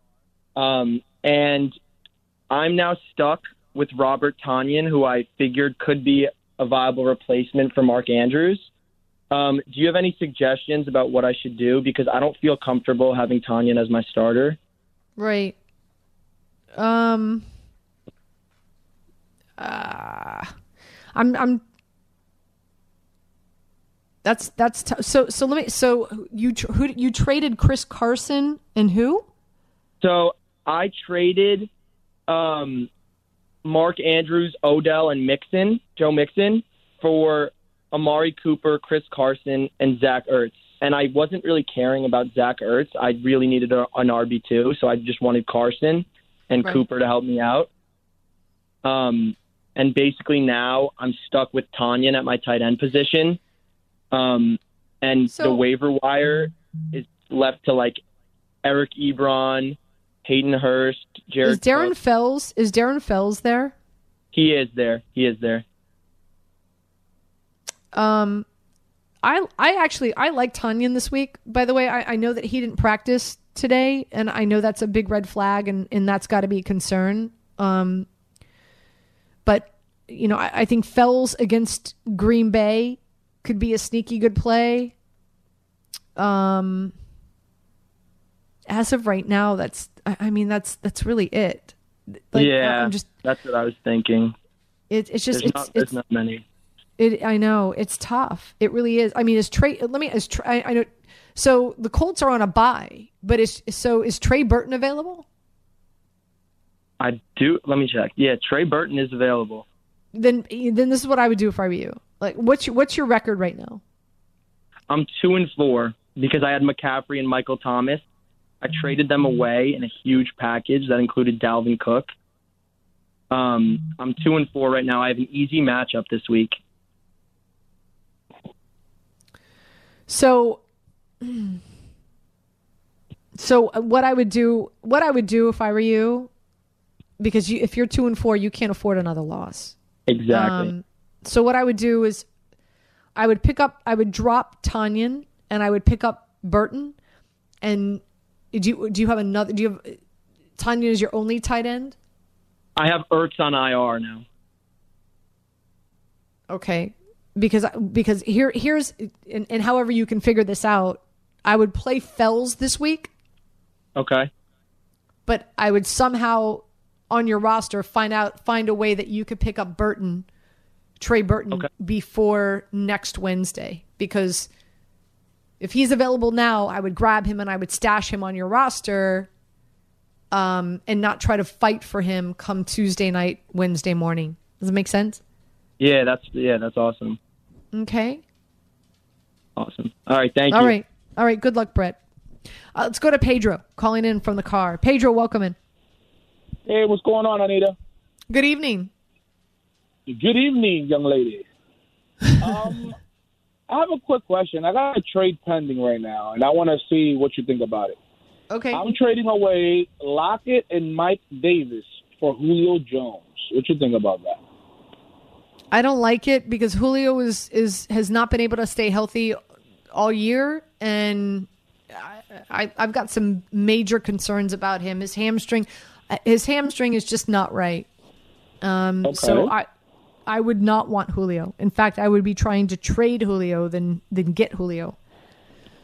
Um, and I'm now stuck with Robert Tonyan, who I figured could be a viable replacement for Mark Andrews. Um, do you have any suggestions about what I should do? Because I don't feel comfortable having Tonyan as my starter. Right. Um. Uh, I'm. I'm. That's that's t- so. So let me. So you tr- who you traded Chris Carson and who? So I traded um, Mark Andrews, Odell, and Mixon, Joe Mixon, for Amari Cooper, Chris Carson, and Zach Ertz. and I wasn't really caring about Zach Ertz. I really needed a, an RB two, so I just wanted Carson and Right. Cooper to help me out. Um, and basically now I'm stuck with Tonyan at my tight end position. Um, and So- the waiver wire is left to like Eric Ebron, Hayden Hurst, Jared. Is Darren Cook. Fells is Darren Fells there? He is there. He is there. Um, I I actually I like Tonyan this week. By the way, I, I know that he didn't practice today, and I know that's a big red flag, and and that's got to be a concern. Um, but you know, I, I think Fells against Green Bay could be a sneaky good play. Um, as of right now, that's I, mean that's that's really it. Like, yeah, I'm just that's what I was thinking. it, it's just There's it's not. There's not many. it, I know it's tough. It really is. I mean, is Trey? Let me. Is Trey, I, I know. So the Colts are on a bye, but is so is Trey Burton available? I do. Let me check. Yeah, Trey Burton is available. Then then this is what I would do if I were you. Like, what's your, what's your record right now? I'm two and four because I had McCaffrey and Michael Thomas. I traded them away in a huge package that included Dalvin Cook. Um, I'm two and four right now. I have an easy matchup this week. So, so what I would do, what I would do if I were you, because you, if you're two and four, you can't afford another loss. Exactly. Um, so what I would do is, I would pick up, I would drop Tonyan, and I would pick up Burton. And do you do you have another? Do you have Tonyan is your only tight end? I have Ertz on IR now. Okay, because because here here's and, and however you can figure this out, I would play Fells this week, Okay. but I would somehow on your roster find out find a way that you could pick up Burton, Trey Burton Okay. before next Wednesday because if he's available now, I would grab him and I would stash him on your roster um and not try to fight for him come Tuesday night, Wednesday morning. Does it make sense? Yeah, that's yeah, that's awesome. Okay. Awesome. All right, thank All you. All right. All right, Good luck, Brett. Uh, let's go to Pedro calling in from the car. Pedro, welcome in. Hey, what's going on, Anita? Good evening. Good evening, young lady. Um, I have a quick question. I got a trade pending right now, and I want to see what you think about it. Okay. I'm trading away Lockett and Mike Davis for Julio Jones. What you think about that? I don't like it because Julio is is has not been able to stay healthy all year, and I, I I've got some major concerns about him. His hamstring, his hamstring is just not right. Um, so Okay. I I would not want Julio. In fact, I would be trying to trade Julio than than get Julio.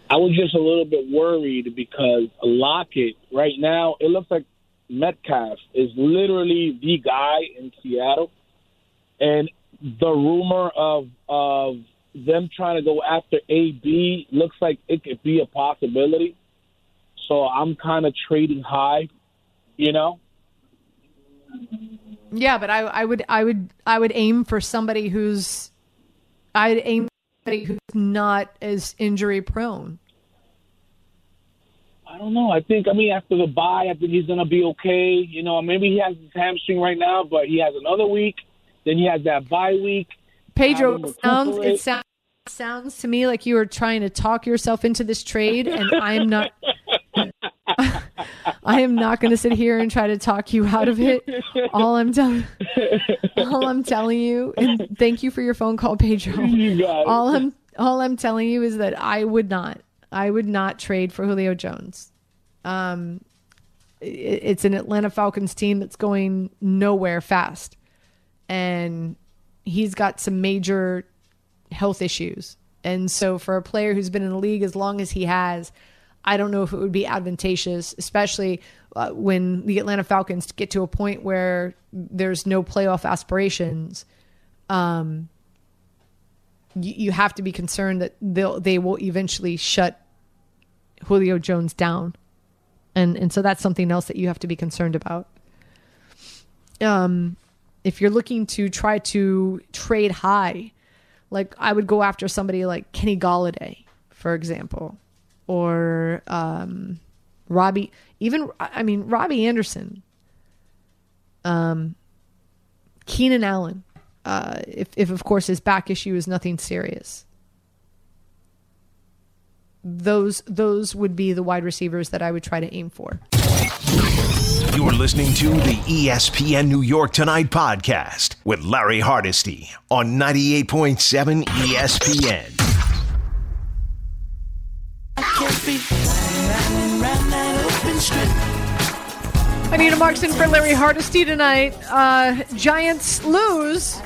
I was just a little bit worried because Lockett right now it looks like Metcalf is literally the guy in Seattle, and the rumor of of them trying to go after AB looks like it could be a possibility. So I'm kind of trading high, you know. Yeah, but I, I would I would I would aim for somebody who's I'd aim for somebody who's not as injury prone. I don't know. I think I mean after the bye, I think he's gonna be okay. You know, maybe he has his hamstring right now, but he has another week. Then he has that bye week. Pedro, it sounds it sounds sounds to me like you were trying to talk yourself into this trade, and I'm not. I am not going to sit here and try to talk you out of it. All I'm telling, all I'm telling you, and thank you for your phone call, Pedro. You got it. All I'm all I'm telling you is that I would not, I would not trade for Julio Jones. Um, it, it's an Atlanta Falcons team that's going nowhere fast, and he's got some major health issues. And so, for a player who's been in the league as long as he has, I don't know if it would be advantageous, especially uh, when the Atlanta Falcons get to a point where there's no playoff aspirations. Um, you, you have to be concerned that they'll they will eventually shut Julio Jones down, and and so that's something else that you have to be concerned about. Um, if you're looking to try to trade high, like I would go after somebody like Kenny Golladay for example, or um, Robby, even I mean Robby Anderson, um, Keenan Allen, uh, if if of course his back issue is nothing serious. Those those would be the wide receivers that I would try to aim for. You're listening to the ESPN New York Tonight podcast with Larry Hardesty on 98.7 ESPN. Anita Marks in for Larry Hardesty tonight. Uh, Giants lose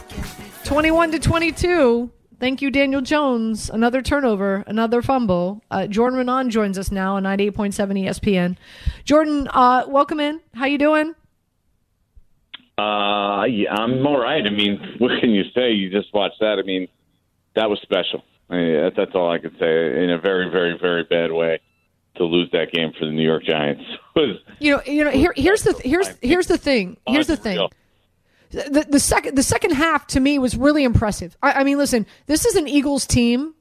21 to 22. Thank you, Daniel Jones. Another turnover, another fumble. Uh, Jordan Raanan joins us now on 98.7 ESPN. Jordan, uh, welcome in. How you doing? Uh, yeah, I'm all right. I mean, what can you say? You just watched that. I mean, that was special. Mean, that's all I could say. In a very, very, very bad way, to lose that game for the New York Giants was. You know, you know. Here, here's the here's here's the thing. Here's the thing. The, the second the second half to me was really impressive. I, I mean, listen, this is an Eagles team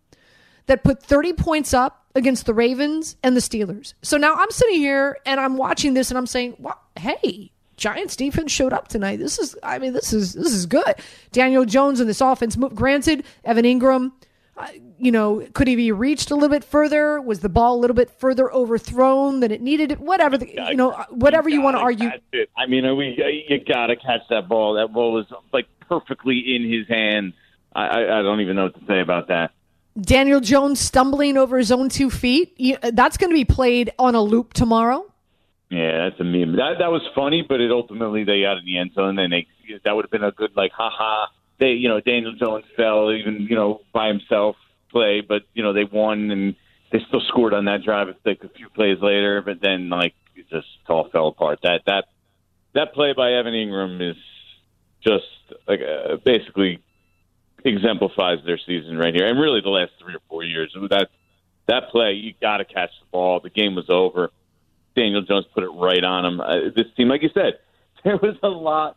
that put 30 points up against the Ravens and the Steelers. So now I'm sitting here and I'm watching this and I'm saying, well, hey, Giants defense showed up tonight. This is, I mean, this is this is good. Daniel Jones and this offense. Granted, Evan Engram, uh, Uh, you know, could he be reached a little bit further? Was the ball a little bit further overthrown than it needed? It whatever, the, you know, whatever you, you want to argue. I mean, we you got to catch that ball. That ball was like perfectly in his hands. I, I don't even know what to say about that. Daniel Jones stumbling over his own two feet. That's going to be played on a loop tomorrow. Yeah, that's a meme. That that was funny, but it ultimately they got in the end zone, and they that would have been a good like, haha. They, you know, Daniel Jones fell even, you know, by himself play, but you know they won and they still scored on that drive like a few plays later. But then like it just all fell apart. That that that play by Evan Engram is just like uh, basically exemplifies their season right here, and really the last three or four years. That that play, you got to catch the ball. The game was over. Daniel Jones put it right on him. Uh, this team, like you said, there was a lot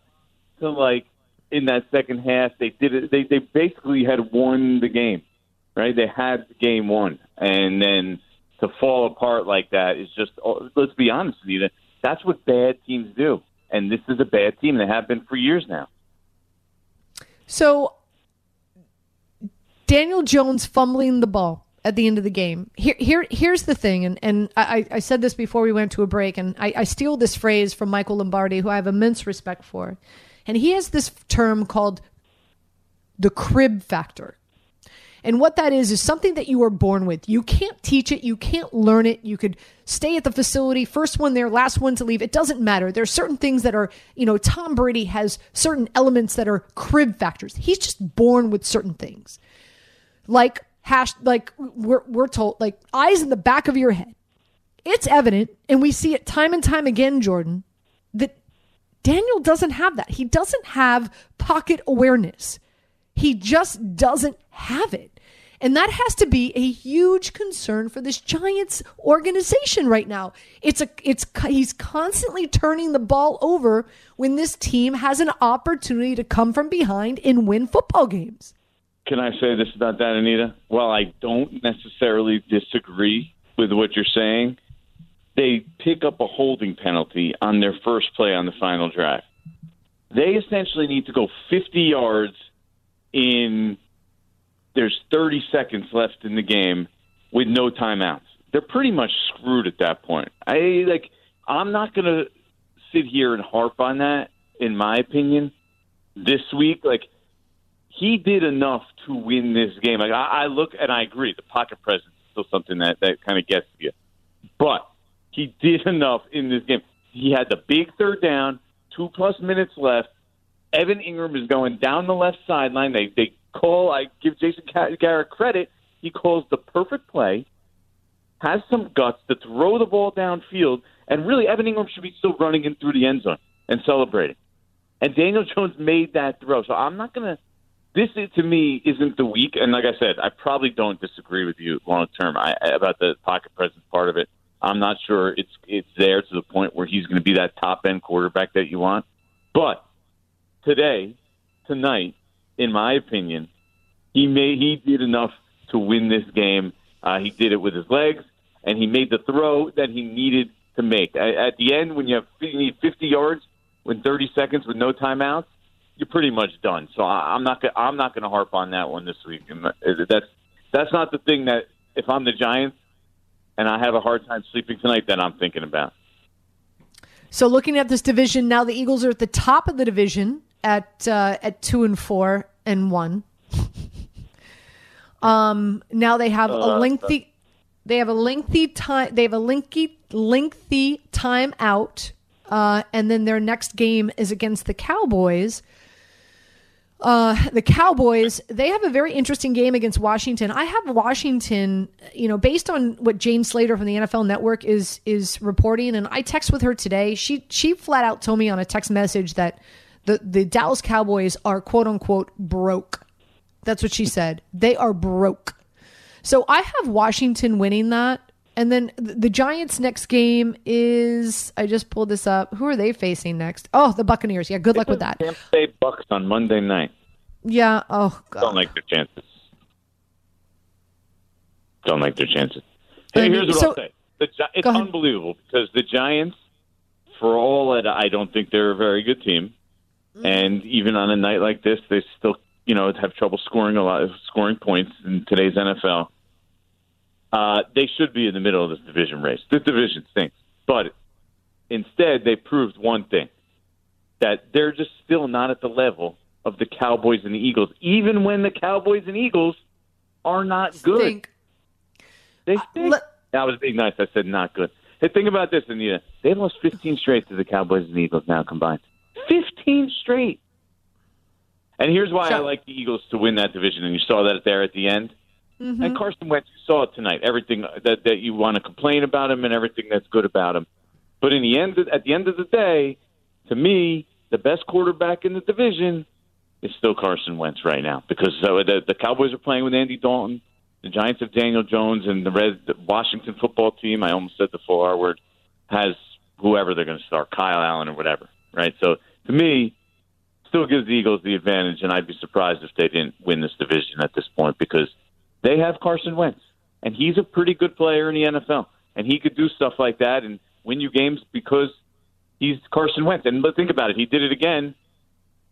to like in that second half. They did it. They they basically had won the game right? They had the game won, and then to fall apart like that is just. Oh, let's be honest, Anita. That's what bad teams do, and this is a bad team. They have been for years now. So, Daniel Jones fumbling the ball at the end of the game. Here, here, here's the thing, and and I, I said this before we went to a break, and I, I steal this phrase from Michael Lombardi, who I have immense respect for, and he has this term called the crib factor. And what that is, is something that you are born with. You can't teach it. You can't learn it. You could stay at the facility, first one there, last one to leave. It doesn't matter. There are certain things that are, you know, Tom Brady has certain elements that are crib factors. He's just born with certain things. Like hash, like we're, we're told, like eyes in the back of your head. It's evident, and we see it time and time again, Jordan, Daniel doesn't have that. He doesn't have pocket awareness. He just doesn't have it. And that has to be a huge concern for this Giants organization right now. It's a it's he's constantly turning the ball over when this team has an opportunity to come from behind and win football games. Can I say this about that, Anita? Well, I don't necessarily disagree with what you're saying. They pick up a holding penalty on their first play on the final drive. They essentially need to go 50 yards in there's 30 seconds left in the game with no timeouts. They're pretty much screwed at that point. I like. I'm not going to sit here and harp on that. In my opinion, this week, like he did enough to win this game. Like I, I look and I agree, the pocket presence is still something that that kind of gets you, but he did enough in this game. He had the big third down, two plus minutes left. Evan Engram is going down the left sideline. They they call. I give Jason Garrett credit. He calls the perfect play, has some guts to throw the ball downfield, and really Evan Engram should be still running in through the end zone and celebrating. And Daniel Jones made that throw. So I'm not to. This to me isn't the week, and like I said, I probably don't disagree with you long term about the pocket presence part of it. I'm not sure it's it's there to the point where he's going to be that top end quarterback that you want. But today, tonight, in my opinion, he may he did enough to win this game Uh, he did it with his legs, and he made the throw that he needed to make. At, at the end, when you have you need 50 yards with 30 seconds with no timeouts, you're pretty much done. So I, I'm not I'm not going to harp on that one this week. That's that's not the thing that if I'm the Giants and I have a hard time sleeping tonight, then I'm thinking about. So looking at this division now, the Eagles are at the top of the division at uh, at two and four and one. um, now they have a lengthy, they have a lengthy time. They have a lengthy lengthy time out, uh, and then their next game is against the Cowboys. Uh, the Cowboys, they have a very interesting game against Washington. I have Washington, you know, based on what Jane Slater from the NFL Network is is reporting, and I text with her today. She she flat out told me on a text message that the the Dallas Cowboys are quote unquote broke. That's what she said. They are broke. So I have Washington winning that. And then the Giants' next game is I just pulled this up. Who are they facing next? Oh, the Buccaneers. Yeah, good luck with that. Tampa Bay Bucks on Monday night. Yeah. Oh God. Don't like their chances. Don't like their chances. Hey, here's what so- I'll say. The, it's unbelievable because the Giants, for all that I don't think they're a very good team, Mm-hmm. and even on a night like this, they still you know have trouble scoring a lot, of scoring points in today's NFL. Uh, they should be in the middle of this division race. This division stinks, but instead they proved one thing: that they're just still not at the level of the Cowboys and the Eagles, even when the Cowboys and Eagles are not good. Think. They stink. I was being nice. I said not good. Hey, think about this, Anita. They've lost 15 straight to the Cowboys and Eagles now combined. 15 straight. And here's why I like the Eagles to win that division, and you saw that there at the end. Mm-hmm. And Carson Wentz, you saw it tonight. Everything that that you want to complain about him, and everything that's good about him. But in the end, at the end of the day, to me, the best quarterback in the division is still Carson Wentz right now because uh, the, the Cowboys are playing with Andy Dalton. The Giants have Daniel Jones, and the Red the Washington football team. I almost said the full R word has whoever they're going to start, Kyle Allen or whatever. Right. So to me, still gives the Eagles the advantage, and I'd be surprised if they didn't win this division at this point because they have Carson Wentz, and he's a pretty good player in the NFL, and he could do stuff like that and win you games because he's Carson Wentz. And but think about it, he did it again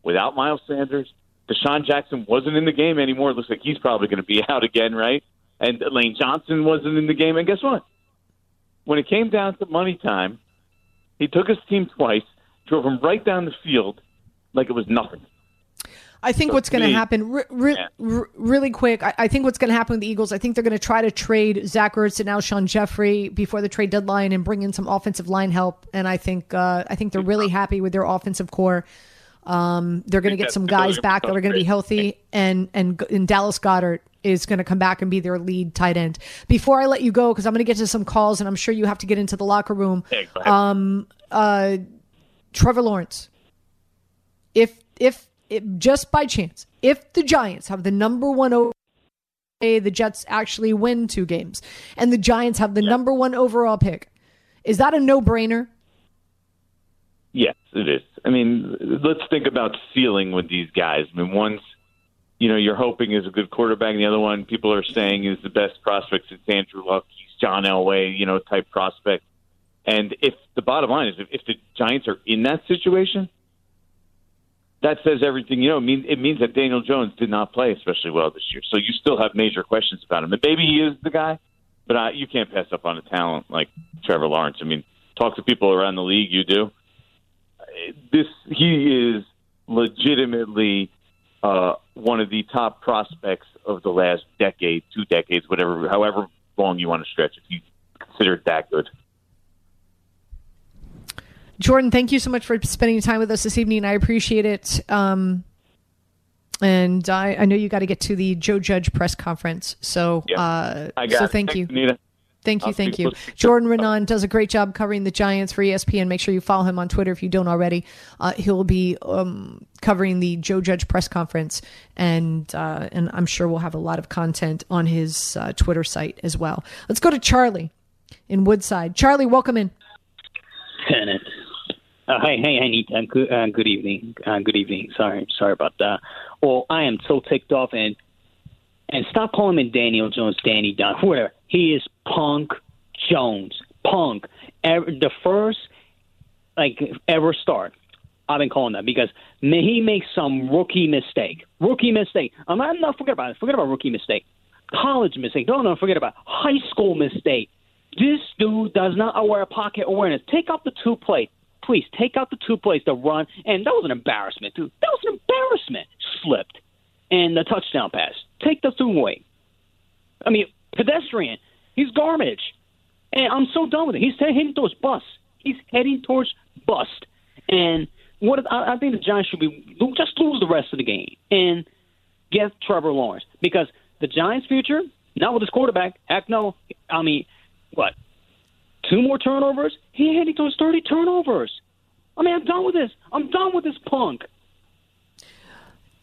without Miles Sanders. DeSean Jackson wasn't in the game anymore. It looks like he's probably going to be out again, right? And Lane Johnson wasn't in the game. And guess what? When it came down to money time, he took his team twice, drove him right down the field like it was nothing. I think So what's going to happen, re- re- Yeah. re- really quick. I, I think what's going to happen with the Eagles. I think they're going to try to trade Zach Ertz and Alshon Jeffery before the trade deadline and bring in some offensive line help. And I think uh, I think they're really happy with their offensive corps. Um, they're going to get some guys back that are going to be healthy, and and and Dallas Goedert is going to come back and be their lead tight end. Before I let you go, because I'm going to get to some calls, and I'm sure you have to get into the locker room. Yeah. Um, uh, Trevor Lawrence. If if it, just by chance, if the Giants have the number one over, the Jets actually win two games, and the Giants have the number one overall pick, is that a no brainer? Yes, it is. I mean, let's think about ceiling with these guys. I mean, one's, you know, you're hoping is a good quarterback, and the other one people are saying is the best prospect since Andrew Luck. He's John Elway, you know, type prospect. And if the bottom line is, if, if the Giants are in that situation, that says everything. You know, it means it means that Daniel Jones did not play especially well this year. So you still have major questions about him. And maybe he is the guy, but uh, you can't pass up on a talent like Trevor Lawrence. I mean, talk to people around the league. You do this he is legitimately uh, one of the top prospects of the last decade, two decades, whatever, however long you want to stretch. If you consider it that good, Jordan, thank you so much for spending time with us this evening. I appreciate it. Um, and I, I know you got to get to the Joe Judge press conference. So, Yeah. uh, I got so thank Thanks, you. Anita. Thank you, I'll thank you. Jordan Raanan does a great job covering the Giants for ESPN. Make sure you follow him on Twitter if you don't already. Uh, he'll be um, covering the Joe Judge press conference, and uh, and I'm sure we'll have a lot of content on his uh, Twitter site as well. Let's go to Charlie in Woodside. Charlie, welcome in. Uh, hi, hey, Anita. Good, uh, good evening. Uh, good evening. Sorry, sorry about that. Well, I am so ticked off, and And stop calling him Daniel Jones, Danny Dunn, whatever. He is Punk Jones. Punk. Ever, the first like ever start. I've been calling that because may he makes some rookie mistake. Rookie mistake. I'm not, not forget about it. Forget about rookie mistake. College mistake. Don't no, forget about it. high school mistake. This dude does not aware pocket awareness. Take out the two plays. Please take out the two plays to run. And that was an embarrassment, dude. That was an embarrassment. Slipped. And the touchdown pass. Take the two away. I mean, pedestrian. He's garbage. And I'm so done with it. He's heading towards bust. He's heading towards bust. And what I, I think the Giants should be just lose the rest of the game and get Trevor Lawrence because the Giants' future, not with his quarterback. Heck no. I mean, what? Two more turnovers? He heading towards 30 turnovers. I mean, I'm done with this. I'm done with this punk.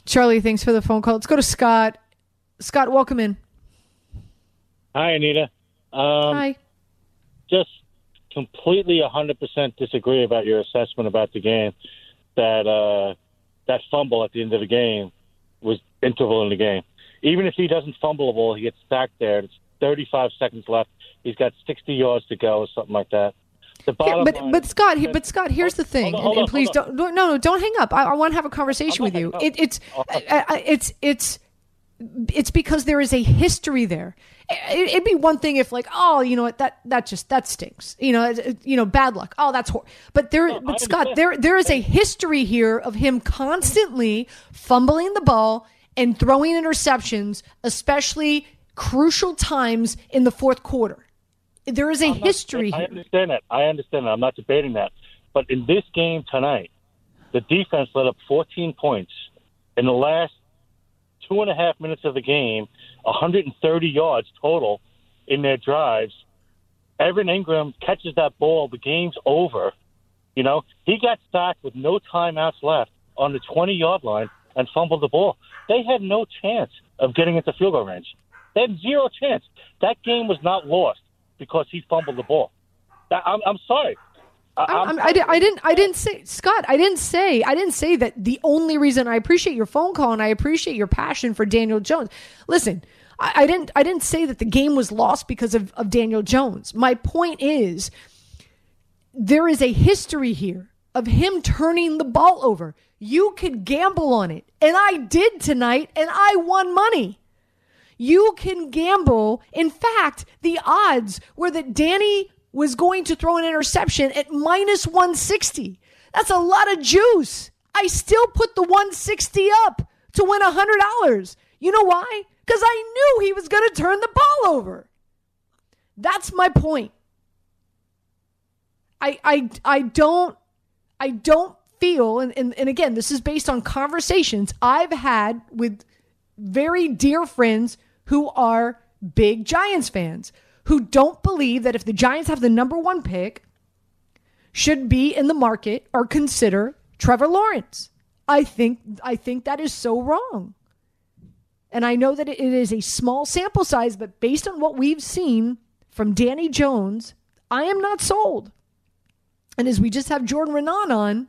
Charlie, thanks for the phone call. Let's go to Scott. Scott, welcome in. Hi, Anita. Um, Hi. Just completely 100% disagree about your assessment about the game. That uh, that fumble at the end of the game was interval in the game. Even if he doesn't fumble the ball, he gets sacked there. It's 35 seconds left. He's got 60 yards to go, or something like that. The bottom but line but Scott, but Scott, here's the thing, hold on, and, and hold please on. don't no no don't hang up. I, I want to have a conversation with you. It, it's it's it's it's because there is a history there. It, it'd be one thing if like oh you know what that that just that stinks you know you know bad luck oh that's hor-. but there but Scott there there is a history here of him constantly fumbling the ball and throwing interceptions, especially crucial times in the fourth quarter. There is a history I understand that. I understand that. I'm not debating that. But in this game tonight, the defense let up 14 points. In the last two and a half minutes of the game, 130 yards total in their drives. Evan Engram catches that ball. The game's over. You know, he got sacked with no timeouts left on the 20 yard line and fumbled the ball. They had no chance of getting into field goal range. They had zero chance. That game was not lost because he fumbled the ball. I'm, I'm sorry. I, I'm, I'm, I, I didn't. I didn't say Scott. I didn't say. I didn't say that. The only reason I appreciate your phone call and I appreciate your passion for Daniel Jones. Listen, I, I didn't. I didn't say that the game was lost because of, of Daniel Jones. My point is, there is a history here of him turning the ball over. You could gamble on it, and I did tonight, and I won money. You can gamble. In fact, the odds were that Danny was going to throw an interception at minus 160. That's a lot of juice. I still put the 160 up to win $100. You know why? Because I knew he was going to turn the ball over. That's my point. I, I, I don't I don't feel and, and, and again this is based on conversations I've had with very dear friends who are big Giants fans who don't believe that if the Giants have the number one pick, should be in the market or consider Trevor Lawrence. I think I think that is so wrong. And I know that it is a small sample size, but based on what we've seen from Danny Jones, I am not sold. And as we just have Jordan Raanan on,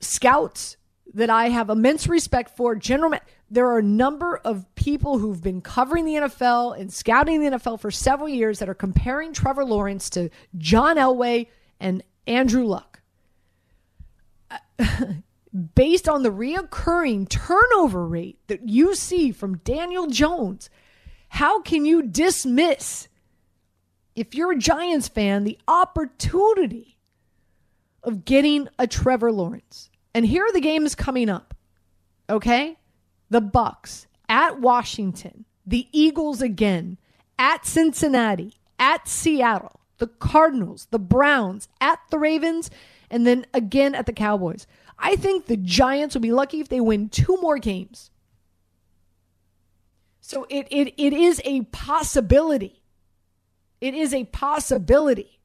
scouts that I have immense respect for, general, there are a number of people who've been covering the NFL and scouting the NFL for several years that are comparing Trevor Lawrence to John Elway and Andrew Luck. Based on the reoccurring turnover rate that you see from Daniel Jones, how can you dismiss, if you're a Giants fan, the opportunity of getting a Trevor Lawrence? And here are the games coming up. Okay? The Bucks at Washington, the Eagles again, at Cincinnati, at Seattle, the Cardinals, the Browns, at the Ravens, and then again at the Cowboys. I think the Giants will be lucky if they win two more games. So it, it, it is a possibility. It is a possibility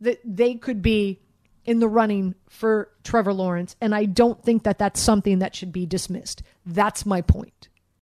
that they could be in the running for Trevor Lawrence. And I don't think that that's something that should be dismissed. That's my point.